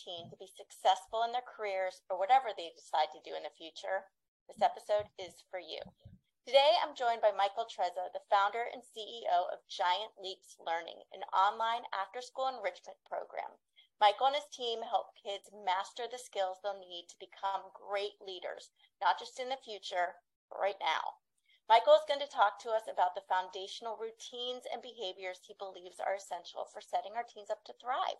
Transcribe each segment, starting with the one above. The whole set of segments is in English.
To be successful in their careers or whatever they decide to do in the future, this episode is for you. Today, I'm joined by Michael Trezza, the founder and CEO of Giant Leaps Learning, an online after school enrichment program. Michael and his team help kids master the skills they'll need to become great leaders, not just in the future, but right now. Michael is going to talk to us about the foundational routines and behaviors he believes are essential for setting our teens up to thrive.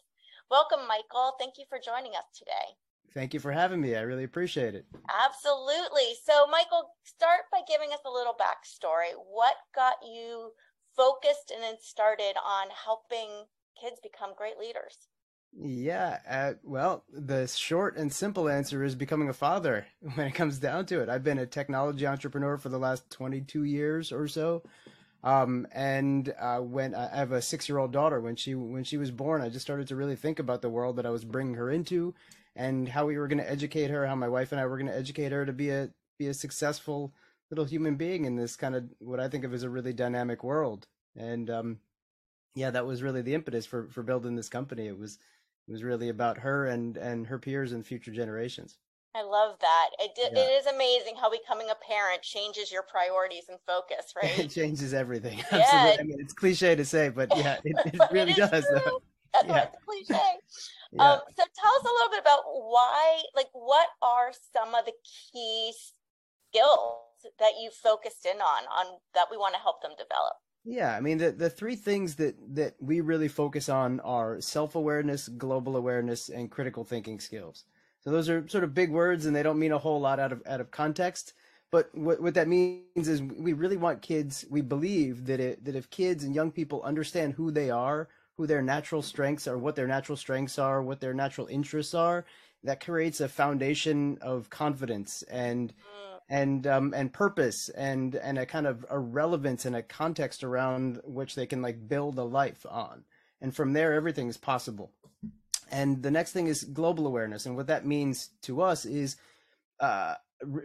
Welcome, Michael. Thank you for joining us today. Thank you for having me. I really appreciate it. Absolutely. So, Michael, start by giving us a little backstory. What got you focused and then started on helping kids become great leaders? Yeah, uh, well, the short and simple answer is becoming a father when it comes down to it. I've been a technology entrepreneur for the last 22 years or so. Um, and uh, when I have a six-year-old daughter, when she when she was born, I just started to really think about the world that I was bringing her into, and how we were going to educate her, how my wife and I were going to educate her to be a be a successful little human being in this kind of what I think of as a really dynamic world. And um, yeah, that was really the impetus for for building this company. It was it was really about her and and her peers and future generations. I love that. It, yeah. it is amazing how becoming a parent changes your priorities and focus, right? it changes everything. Yeah. Absolutely. I mean, it's cliche to say, but yeah, it, it really it does. That's yeah. cliche. Yeah. Um, so tell us a little bit about why, like, what are some of the key skills that you focused in on, on that we want to help them develop? Yeah, I mean the the three things that that we really focus on are self-awareness, global awareness, and critical thinking skills. So those are sort of big words and they don't mean a whole lot out of out of context. But what what that means is we really want kids, we believe that it that if kids and young people understand who they are, who their natural strengths are, what their natural strengths are, what their natural interests are, that creates a foundation of confidence and and um, and purpose and and a kind of a relevance and a context around which they can like build a life on and from there everything is possible and the next thing is global awareness. And what that means to us is uh,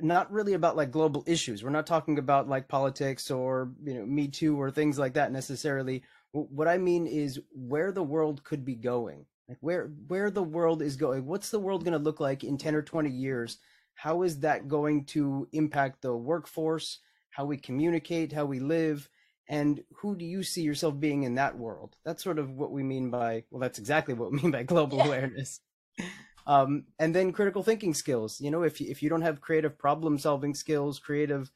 not really about like global issues. We're not talking about like politics or you know me too or things like that necessarily. What i mean is where the world could be going. Like where where the world is going. What's the world going to look like in 10 or 20 years? How is that going to impact the workforce, how we communicate, how we live, and who do you see yourself being in that world? That's sort of what we mean by, well, that's exactly what we mean by global yeah. awareness. Um, and then critical thinking skills. You know, if you, if you don't have creative problem solving skills, creative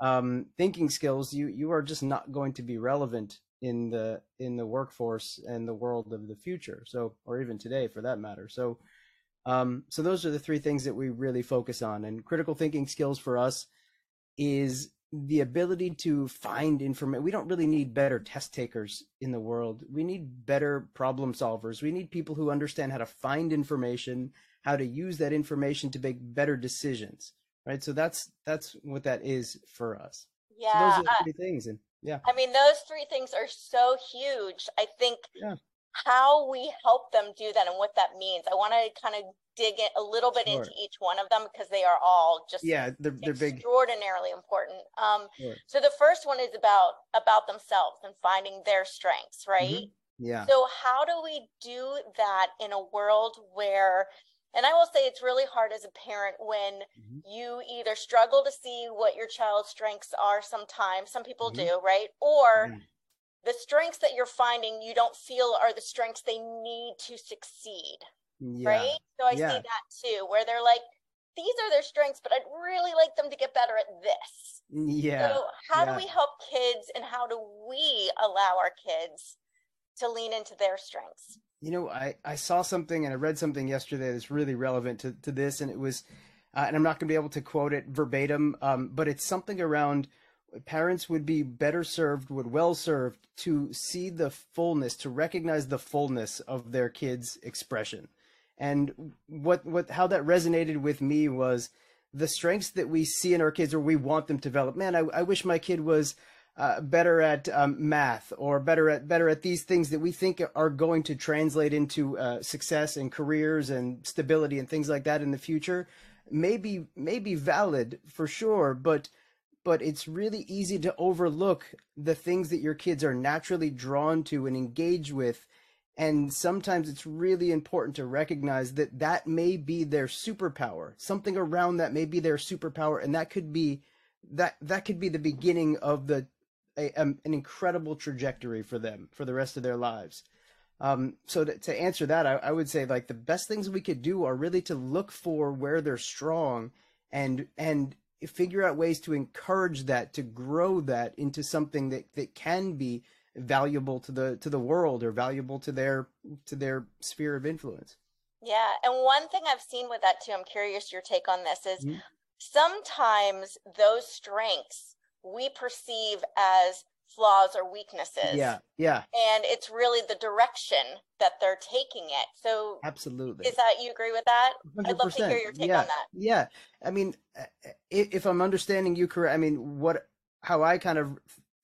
um, thinking skills, you you are just not going to be relevant in the in the workforce and the world of the future. So, or even today, for that matter. So, um, so those are the three things that we really focus on. And critical thinking skills for us is the ability to find information. We don't really need better test takers in the world. We need better problem solvers. We need people who understand how to find information, how to use that information to make better decisions. Right. So that's that's what that is for us. Yeah. So those are three uh, things. And yeah. I mean, those three things are so huge. I think yeah how we help them do that and what that means. I want to kind of dig in a little bit sure. into each one of them because they are all just yeah they're, they're extraordinarily big. important. Um, sure. So the first one is about about themselves and finding their strengths, right? Mm-hmm. Yeah. So how do we do that in a world where and I will say it's really hard as a parent when mm-hmm. you either struggle to see what your child's strengths are sometimes, some people mm-hmm. do, right? Or mm the strengths that you're finding you don't feel are the strengths they need to succeed yeah. right so i yeah. see that too where they're like these are their strengths but i'd really like them to get better at this yeah so how yeah. do we help kids and how do we allow our kids to lean into their strengths you know i i saw something and i read something yesterday that's really relevant to, to this and it was uh, and i'm not going to be able to quote it verbatim um, but it's something around parents would be better served, would well served to see the fullness, to recognize the fullness of their kids' expression. And what what how that resonated with me was the strengths that we see in our kids or we want them to develop. Man, I, I wish my kid was uh, better at um, math or better at better at these things that we think are going to translate into uh, success and careers and stability and things like that in the future may be may be valid for sure, but but it's really easy to overlook the things that your kids are naturally drawn to and engage with and sometimes it's really important to recognize that that may be their superpower. Something around that may be their superpower and that could be that that could be the beginning of the a, um, an incredible trajectory for them for the rest of their lives. Um, so to, to answer that I, I would say like the best things we could do are really to look for where they're strong and and figure out ways to encourage that to grow that into something that that can be valuable to the to the world or valuable to their to their sphere of influence. Yeah and one thing i've seen with that too i'm curious your take on this is mm-hmm. sometimes those strengths we perceive as flaws or weaknesses. Yeah yeah. And it's really the direction that they're taking it. So absolutely. is that you agree with that? I would love to hear your take yeah. on that. Yeah i mean if i'm understanding you correct i mean what how i kind of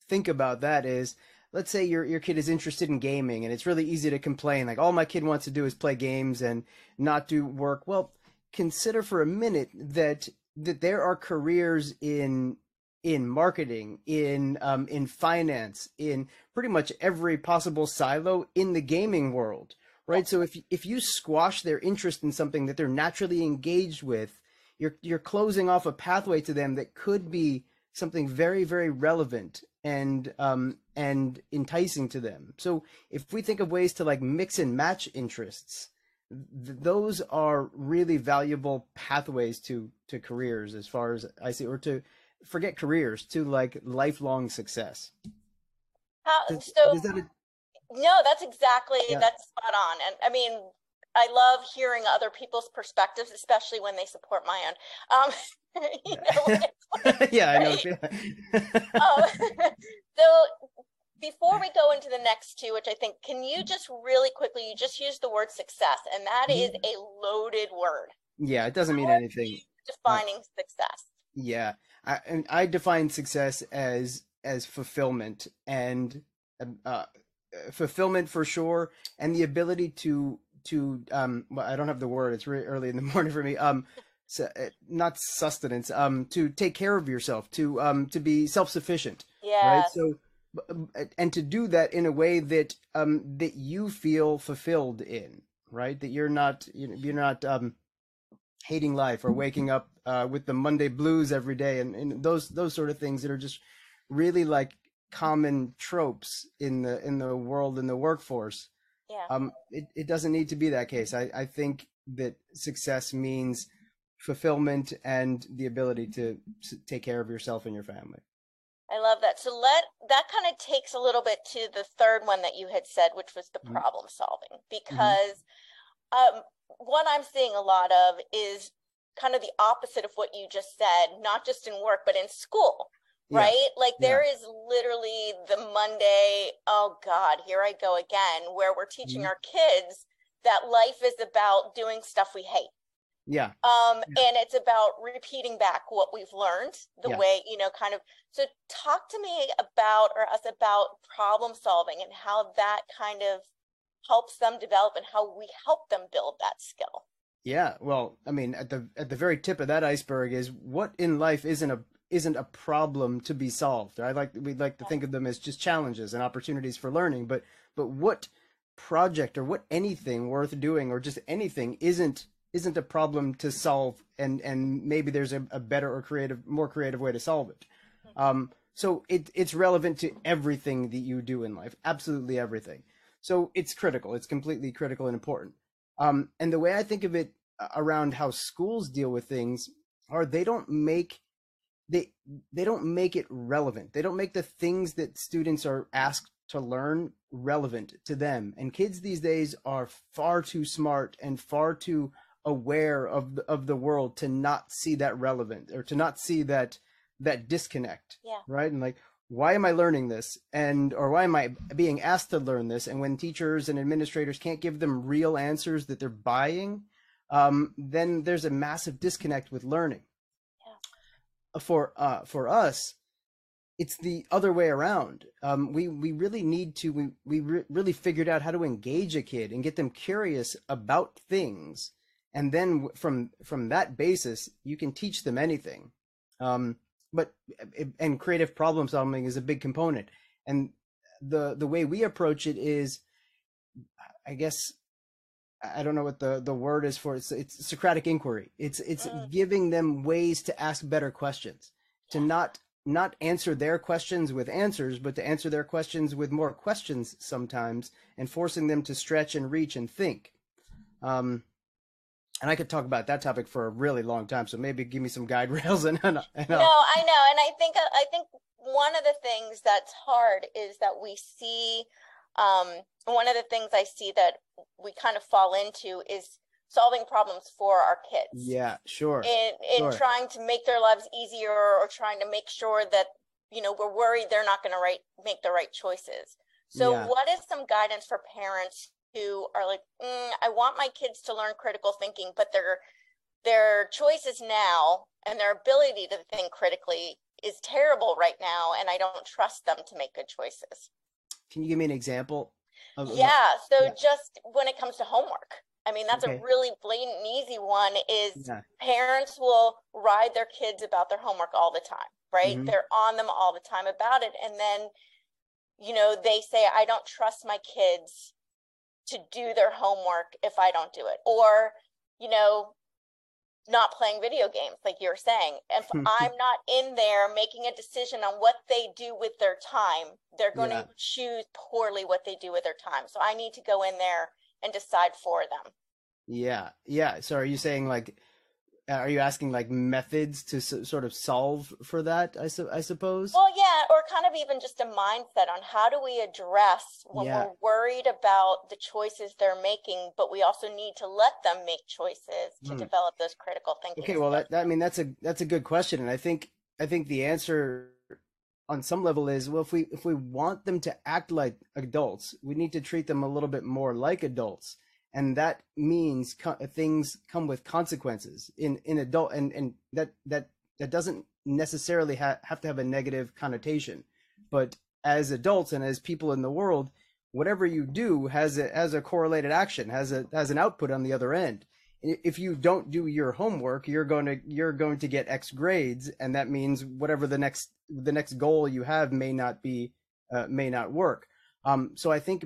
think about that is let's say your your kid is interested in gaming and it's really easy to complain like all my kid wants to do is play games and not do work. Well consider for a minute that that there are careers in in marketing in um, in finance in pretty much every possible silo in the gaming world right? So if if you squash their interest in something that they're naturally engaged with you're you're closing off a pathway to them that could be something very very relevant and um and enticing to them so if we think of ways to like mix and match interests th- those are really valuable pathways to to careers as far as i see or to forget careers to like lifelong success how does, so that a... no that's exactly yeah. that's spot on and i mean I love hearing other people's perspectives, especially when they support my own. Um, you know, yeah, I know. um, so before we go into the next two, which I think, can you just really quickly, you just use the word success, and that is mm-hmm. a loaded word. Yeah, it doesn't mean anything. Defining uh, success. Yeah, I, and I define success as as fulfillment and um, uh, fulfillment for sure, and the ability to to um. Well, I don't have the word. It's really early in the morning for me. Um, so, uh, not sustenance um to take care of yourself to um to be self-sufficient yeah right so and to do that in a way that um that you feel fulfilled in right that you're not you're not um hating life or waking up uh with the monday blues every day and, and those those sort of things that are just really like common tropes in the in the world in the workforce yeah um it, it doesn't need to be that case i i think that success means fulfillment and the ability to take care of yourself and your family. I love that. So let that kind of takes a little bit to the third one that you had said, which was the mm-hmm. problem solving, mm-hmm. because mm-hmm. um, what I'm seeing a lot of is kind of the opposite of what you just said, not just in work, but in school. Yeah. Right? Like there yeah. is literally the Monday, oh God, here I go again, where we're teaching mm-hmm. our kids that life is about doing stuff we hate yeah. Um, yeah. and it's about repeating back what we've learned, the yeah. way, you know, kind of so talk to me about or us about problem solving and how that kind of helps them develop and how we help them build that skill. Yeah, well, I mean, at the at the very tip of that iceberg is what in life isn't a isn't a problem to be solved. I like we'd like to think of them as just challenges and opportunities for learning, but but what project or what anything worth doing or just anything isn't isn't a problem to solve and and maybe there's a, a better or creative more creative way to solve it. Um, so it it's relevant to everything that you do in life absolutely everything. So it's critical. It's completely critical and important. Um, and the way i think of it uh, around how schools deal with things are they don't make they they don't make it relevant they don't make the things that students are asked to learn relevant to them and kids these days are far too smart and far too aware of the, of the world to not see that relevant or to not see that that disconnect. Yeah. Right. And like, why am I learning this? And, or why am I being asked to learn this? And when teachers and administrators can't give them real answers that they're buying, um, then there's a massive disconnect with learning. Yeah. For, uh, for us, it's the other way around. Um, we we really need to we we re- really figured out how to engage a kid and get them curious about things, and then from from that basis, you can teach them anything. Um, but and creative problem solving is a big component, and the the way we approach it is, I guess. I don't know what the, the word is for it. It's, it's Socratic inquiry. It's it's Mm. giving them ways to ask better questions, to not not answer their questions with answers, but to answer their questions with more questions sometimes, and forcing them to stretch and reach and think. Um, and I could talk about that topic for a really long time, so maybe give me some guide rails and, and, and No, I know, and I think I think one of the things that's hard is that we see. Um, one of the things I see that we kind of fall into is solving problems for our kids. yeah, sure, in in Sure. trying to make their lives easier or trying to make sure that you know we're worried they're not going to right make the right choices so Yeah. what is some guidance for parents who are like mm, i want my kids to learn critical thinking but their their choices now and their ability to think critically is terrible right now and i don't trust them to make good choices can you give me an example? Of, yeah so yeah. just when it comes to homework i mean that's Okay. a really blatant and easy one is yeah, parents will ride their kids about their homework all the time, right? Mhm. They're on them all the time about it. And then, you know, they say, I don't trust my kids to do their homework if I don't do it. Or, you know, not playing video games, like you're saying. If I'm not in there making a decision on what they do with their time, they're going Yeah. to choose poorly what they do with their time. So I need to go in there and decide for them. yeah, yeah. So are you saying like, are you asking like methods to s- sort of solve for that? I su- I suppose. Well, yeah, or kind of even just a mindset on how do we address when Yeah. we're worried about the choices they're making, but we also need to let them make choices to Hmm. develop those critical thinking. Okay, well, that, that I mean that's a that's a good question, and I think I think the answer on some level is well, if we if we want them to act like adults, we need to treat them a little bit more like adults, and that means co- things come with consequences in in adult, and and that that that doesn't necessarily ha- have to have a negative connotation, but as adults and as people in the world, whatever you do has a has a correlated action, has a has an output on the other end. If you don't do your homework you're going to you're going to get x grades and that means whatever the next the next goal you have may not be uh, may not work. Um so i think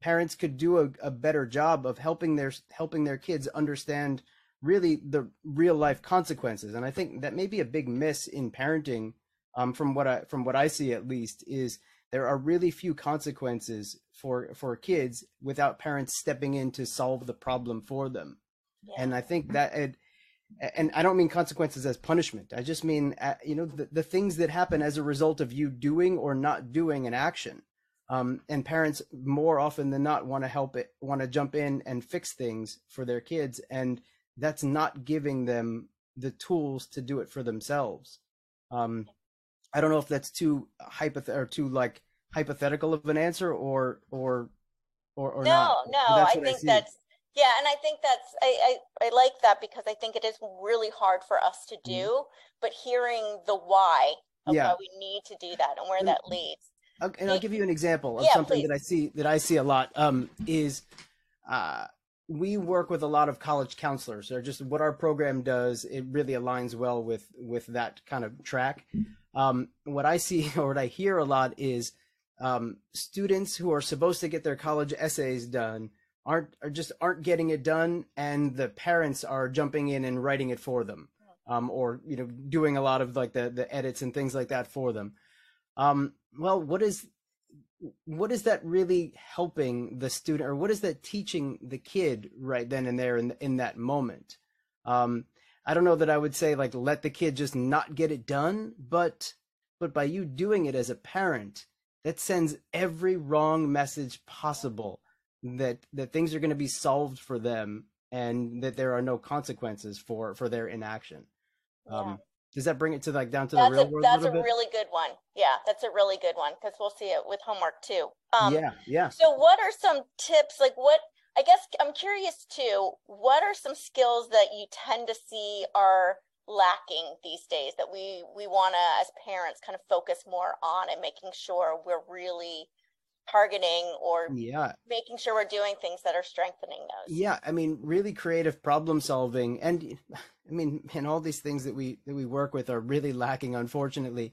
parents could do a, a better job of helping their helping their kids understand really the real life consequences and i think that may be a big miss in parenting um from what i from what i see at least is there are really few consequences for for kids without parents stepping in to solve the problem for them Yeah. and I think that it, and I don't mean consequences as punishment. I just mean uh, you know the, the things that happen as a result of you doing or not doing an action. Um, and parents more often than not want to help it, want to jump in and fix things for their kids, and that's not giving them the tools to do it for themselves. Um, I don't know if that's too hypoth or too like hypothetical of an answer or or or, or no, not. no, I think see. that's yeah, and I think that's I, I I like that because I think it is really hard for us to do, but hearing the why of Mm-hmm. Yeah. why we need to do that and where And- that leads. And I'll give you an example of Yeah, something please. that I see that I see a lot. Um, is uh, we work with a lot of college counselors. Or just what our program does, it really aligns well with with that kind of track. Um, what I see or what I hear a lot is um, students who are supposed to get their college essays done aren't are just aren't getting it done, and the parents are jumping in and writing it for them, um, or you know doing a lot of like the the edits and things like that for them. Um, well, what is what is that really helping the student, or what is that teaching the kid right then and there in in that moment? Um, I don't know that I would say like let the kid just not get it done, but but by you doing it as a parent, that sends every wrong message possible that that things are going to be solved for them and that there are no consequences for for their inaction. Yeah. Um, does that bring it to like down to That's the real a world that's a a really good one. Yeah, that's a really good one because we'll see it with homework too. Um, yeah, yeah. So, what are some tips? Like, what I guess I'm curious too. What are some skills that you tend to see are lacking these days that we we want to, as parents, kind of focus more on and making sure we're really targeting or Yeah, making sure we're doing things that are strengthening those. yeah. I mean, really creative problem solving, and I mean, and all these things that we that we work with are really lacking, unfortunately.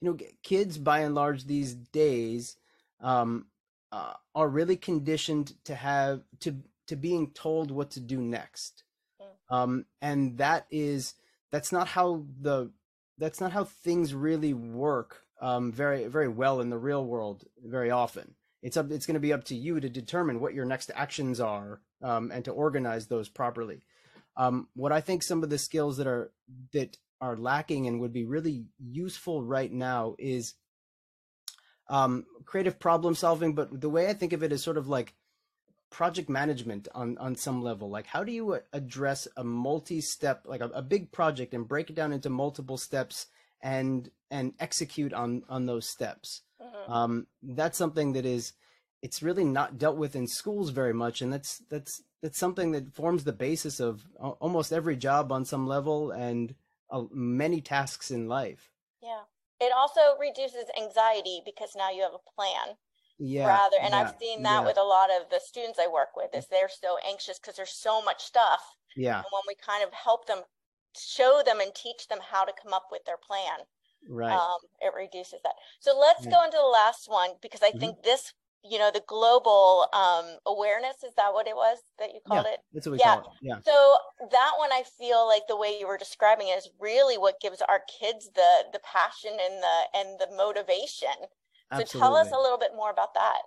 You know, kids by and large these days um, uh, are really conditioned to have to to being told what to do next, Mm. um, and that is that's not how the that's not how things really work um, very very well in the real world very often. It's up it's going to be up to you to determine what your next actions are um, and to organize those properly. Um, what I think some of the skills that are that are lacking and would be really useful right now is um, creative problem solving. But the way I think of it is sort of like project management on on some level. Like how do you address a multi-step, like a, a big project, and break it down into multiple steps and and execute on on those steps. Mhm. Um, that's something that is it's really not dealt with in schools very much, and that's that's that's something that forms the basis of almost every job on some level and uh, many tasks in life. Yeah. It also reduces anxiety because now you have a plan Yeah, rather and yeah, I've seen that yeah, with a lot of the students I work with is they're so anxious because there's so much stuff yeah, and when we kind of help them show them and teach them how to come up with their plan right. um, it reduces that so let's Yeah. go into the last one because i Mhm. think this you know the global um, awareness is that what it was that you called it That's what we yeah. call it. Yeah, so that one i feel like the way you were describing it is really what gives our kids the the passion and the and the motivation so tell us a little bit more about that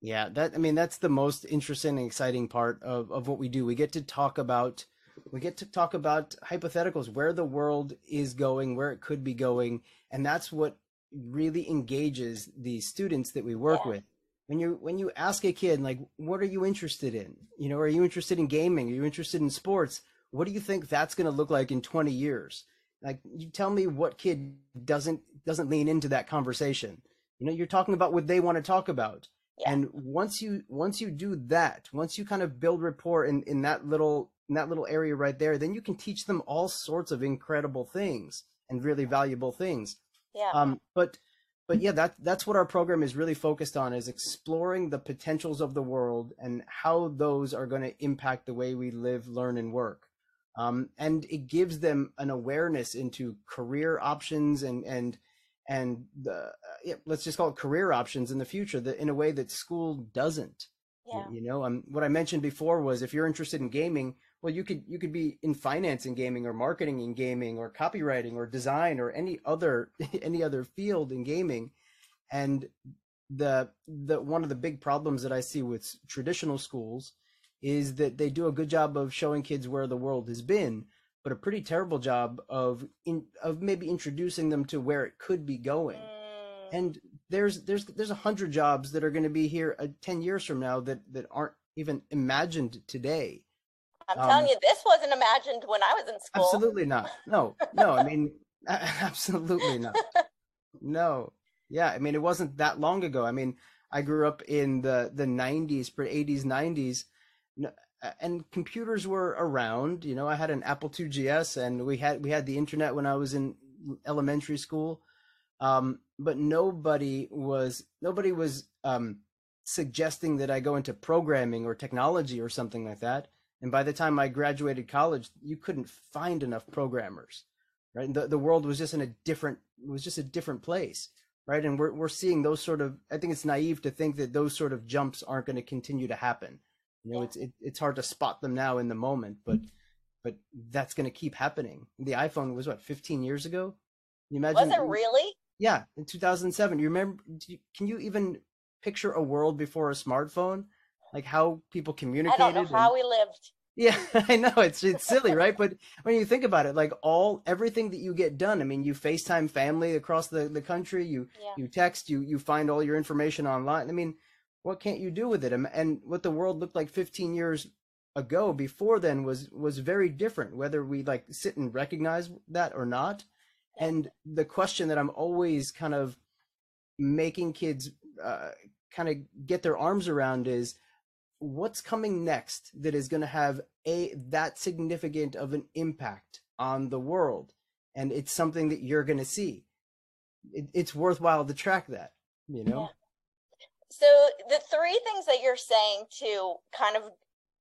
Yeah, that I mean that's the most interesting and exciting part of, of what we do. We get to talk about we get to talk about hypotheticals, where the world is going, where it could be going, and that's what really engages the students that we work Yeah. with. When you when you ask a kid like what are you interested in? You know, are you interested in gaming? Are you interested in sports? What do you think that's going to look like in 20 years? Like you tell me what kid doesn't doesn't lean into that conversation. You know, you're talking about what they want to talk about Yeah. and once you once you do that once you kind of build rapport in in that little in that little area right there then you can teach them all sorts of incredible things and really valuable things. Yeah. Um but but yeah that that's what our program is really focused on is exploring the potentials of the world and how those are going to impact the way we live learn and work. Um, and it gives them an awareness into career options and and and the uh, yeah, let's just call it career options in the future that in a way that school doesn't. Yeah. you know um, what i mentioned before was if you're interested in gaming well you could you could be in finance in gaming or marketing in gaming or copywriting or design or any other any other field in gaming. And the the one of the big problems that i see with traditional schools is that they do a good job of showing kids where the world has been but a pretty terrible job of in of maybe introducing them to where it could be going. Mm, and there's there's there's a hundred jobs that are going to be here uh, 10 years from now that that aren't even imagined today i'm um, telling you this wasn't imagined when i was in school. Absolutely not. No no i mean absolutely not. No. Yeah i mean it wasn't that long ago. I mean i grew up in the the 90s for 80s 90s uh, and computers were around you know i had an apple ii gs and we had we had the internet when i was in elementary school. Um, but nobody was nobody was um, suggesting that I go into programming or technology or something like that. And by the time I graduated college, you couldn't find enough programmers, right? And the the world was just in a different it was just a different place, right? And we're we're seeing those sort of I think it's naive to think that those sort of jumps aren't going to continue to happen. You know, Yeah. it's it, it's hard to spot them now in the moment, but mm-hmm. but that's going to keep happening. The iPhone was what 15 years ago. You imagine? was it really Yeah, in 2007. You remember? Can you even picture a world before a smartphone? Like how people communicated. i don't know and- how we lived yeah, I know it's it's silly, right? But when you think about it, like all everything that you get done, I mean, you FaceTime family across the, the country, you yeah you text, you you find all your information online. I mean, what can't you do with it? And, and what the world looked like 15 years ago before then was was very different whether we like sit and recognize that or not. And the question that I'm always kind of making kids uh, kind of get their arms around is what's coming next that is going to have a that significant of an impact on the world? And it's something that you're going to see. It, it's worthwhile to track that you know? Yeah. so the three things that you're saying to kind of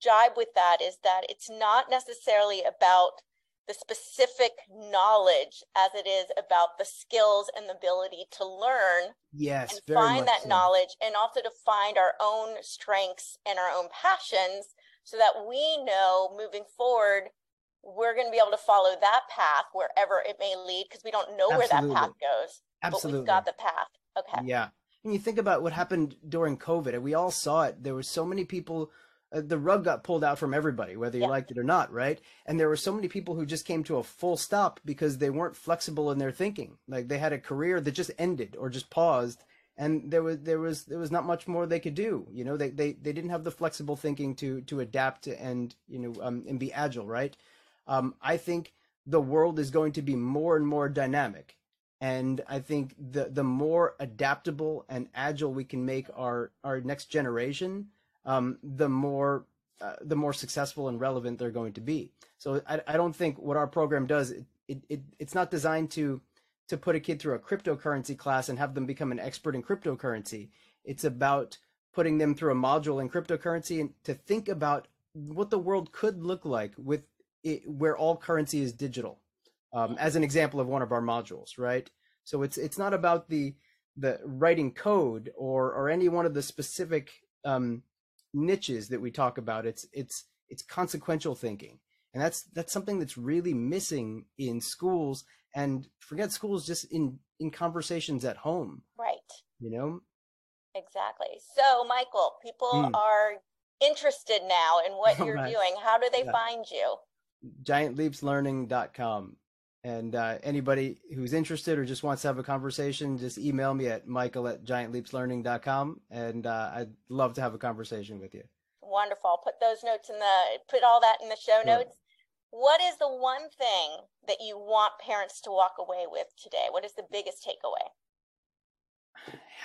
jibe with that is that it's not necessarily about the specific knowledge as it is about the skills and the ability to learn yes and find that so. knowledge and also to find our own strengths and our own passions so that we know moving forward we're going to be able to follow that path wherever it may lead because we don't know Absolutely. where that path goes Absolutely. but we've got the path okay yeah and you think about what happened during covid and we all saw it there were so many people the rug got pulled out from everybody, whether you yeah. liked it or not, right? And there were so many people who just came to a full stop because they weren't flexible in their thinking. Like they had a career that just ended or just paused, and there was there was there was not much more they could do. You know, they they, they didn't have the flexible thinking to to adapt and you know um, and be agile, right? Um, I think the world is going to be more and more dynamic. And I think the the more adaptable and agile we can make our our next generation, um, the more uh, the more successful and relevant they're going to be. So I, I don't think what our program does it, it, it, it's not designed to to put a kid through a cryptocurrency class and have them become an expert in cryptocurrency. It's about putting them through a module in cryptocurrency and to think about what the world could look like with it, where all currency is digital. Um, as an example of one of our modules, right? So it's it's not about the the writing code or or any one of the specific um, niches that we talk about. It's it's it's consequential thinking, and that's that's something that's really missing in schools. And forget schools, just in in conversations at home. Right. You know. Exactly. So, Michael, people mm. are interested now in what you're right. doing. How do they yeah. find you? GiantLeapsLearning.com. And uh, anybody who's interested or just wants to have a conversation, just email me at michael at giantleapslearning.com. And uh, I'd love to have a conversation with you. Wonderful. I'll put those notes in the, put all that in the show sure. notes. What is the one thing that you want parents to walk away with today? What is the biggest takeaway?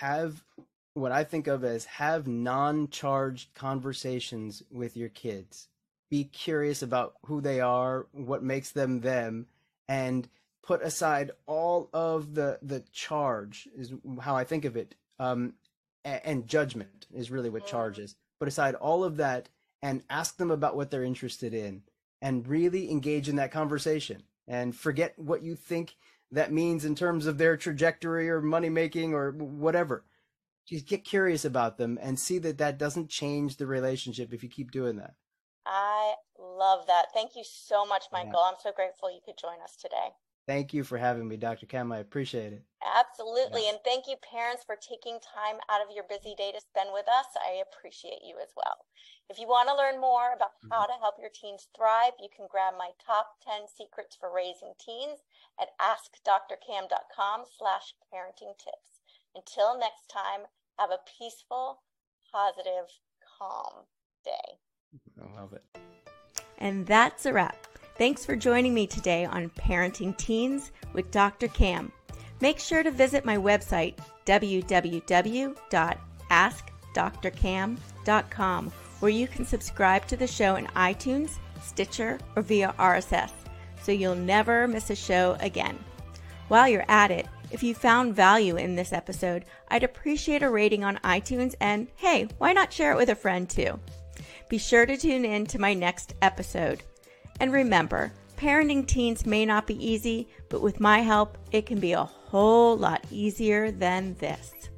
Have what I think of as have non charged conversations with your kids. Be curious about who they are, what makes them them and put aside all of the the charge is how I think of it. Um, and, and judgment is really what charge is. Put aside all of that and ask them about what they're interested in, and really engage in that conversation. And forget what you think that means in terms of their trajectory or money making or whatever. Just get curious about them and see that that doesn't change the relationship if you keep doing that. I love that. Thank you so much, Michael. Yeah. I'm so grateful you could join us today. Thank you for having me, Dr. Cam. I appreciate it. Absolutely. Yeah. And thank you, parents, for taking time out of your busy day to spend with us. I appreciate you as well. If you want to learn more about mm-hmm. how to help your teens thrive, you can grab my top 10 secrets for raising teens at askdrcam.com slash parenting tips. Until next time, have a peaceful, positive, calm day. I love it. And that's a wrap. Thanks for joining me today on Parenting Teens with Dr. Cam. Make sure to visit my website, www.askdrcam.com, where you can subscribe to the show in iTunes, Stitcher, or via RSS, so you'll never miss a show again. While you're at it, if you found value in this episode, I'd appreciate a rating on iTunes and hey, why not share it with a friend too? Be sure to tune in to my next episode. And remember, parenting teens may not be easy, but with my help, it can be a whole lot easier than this.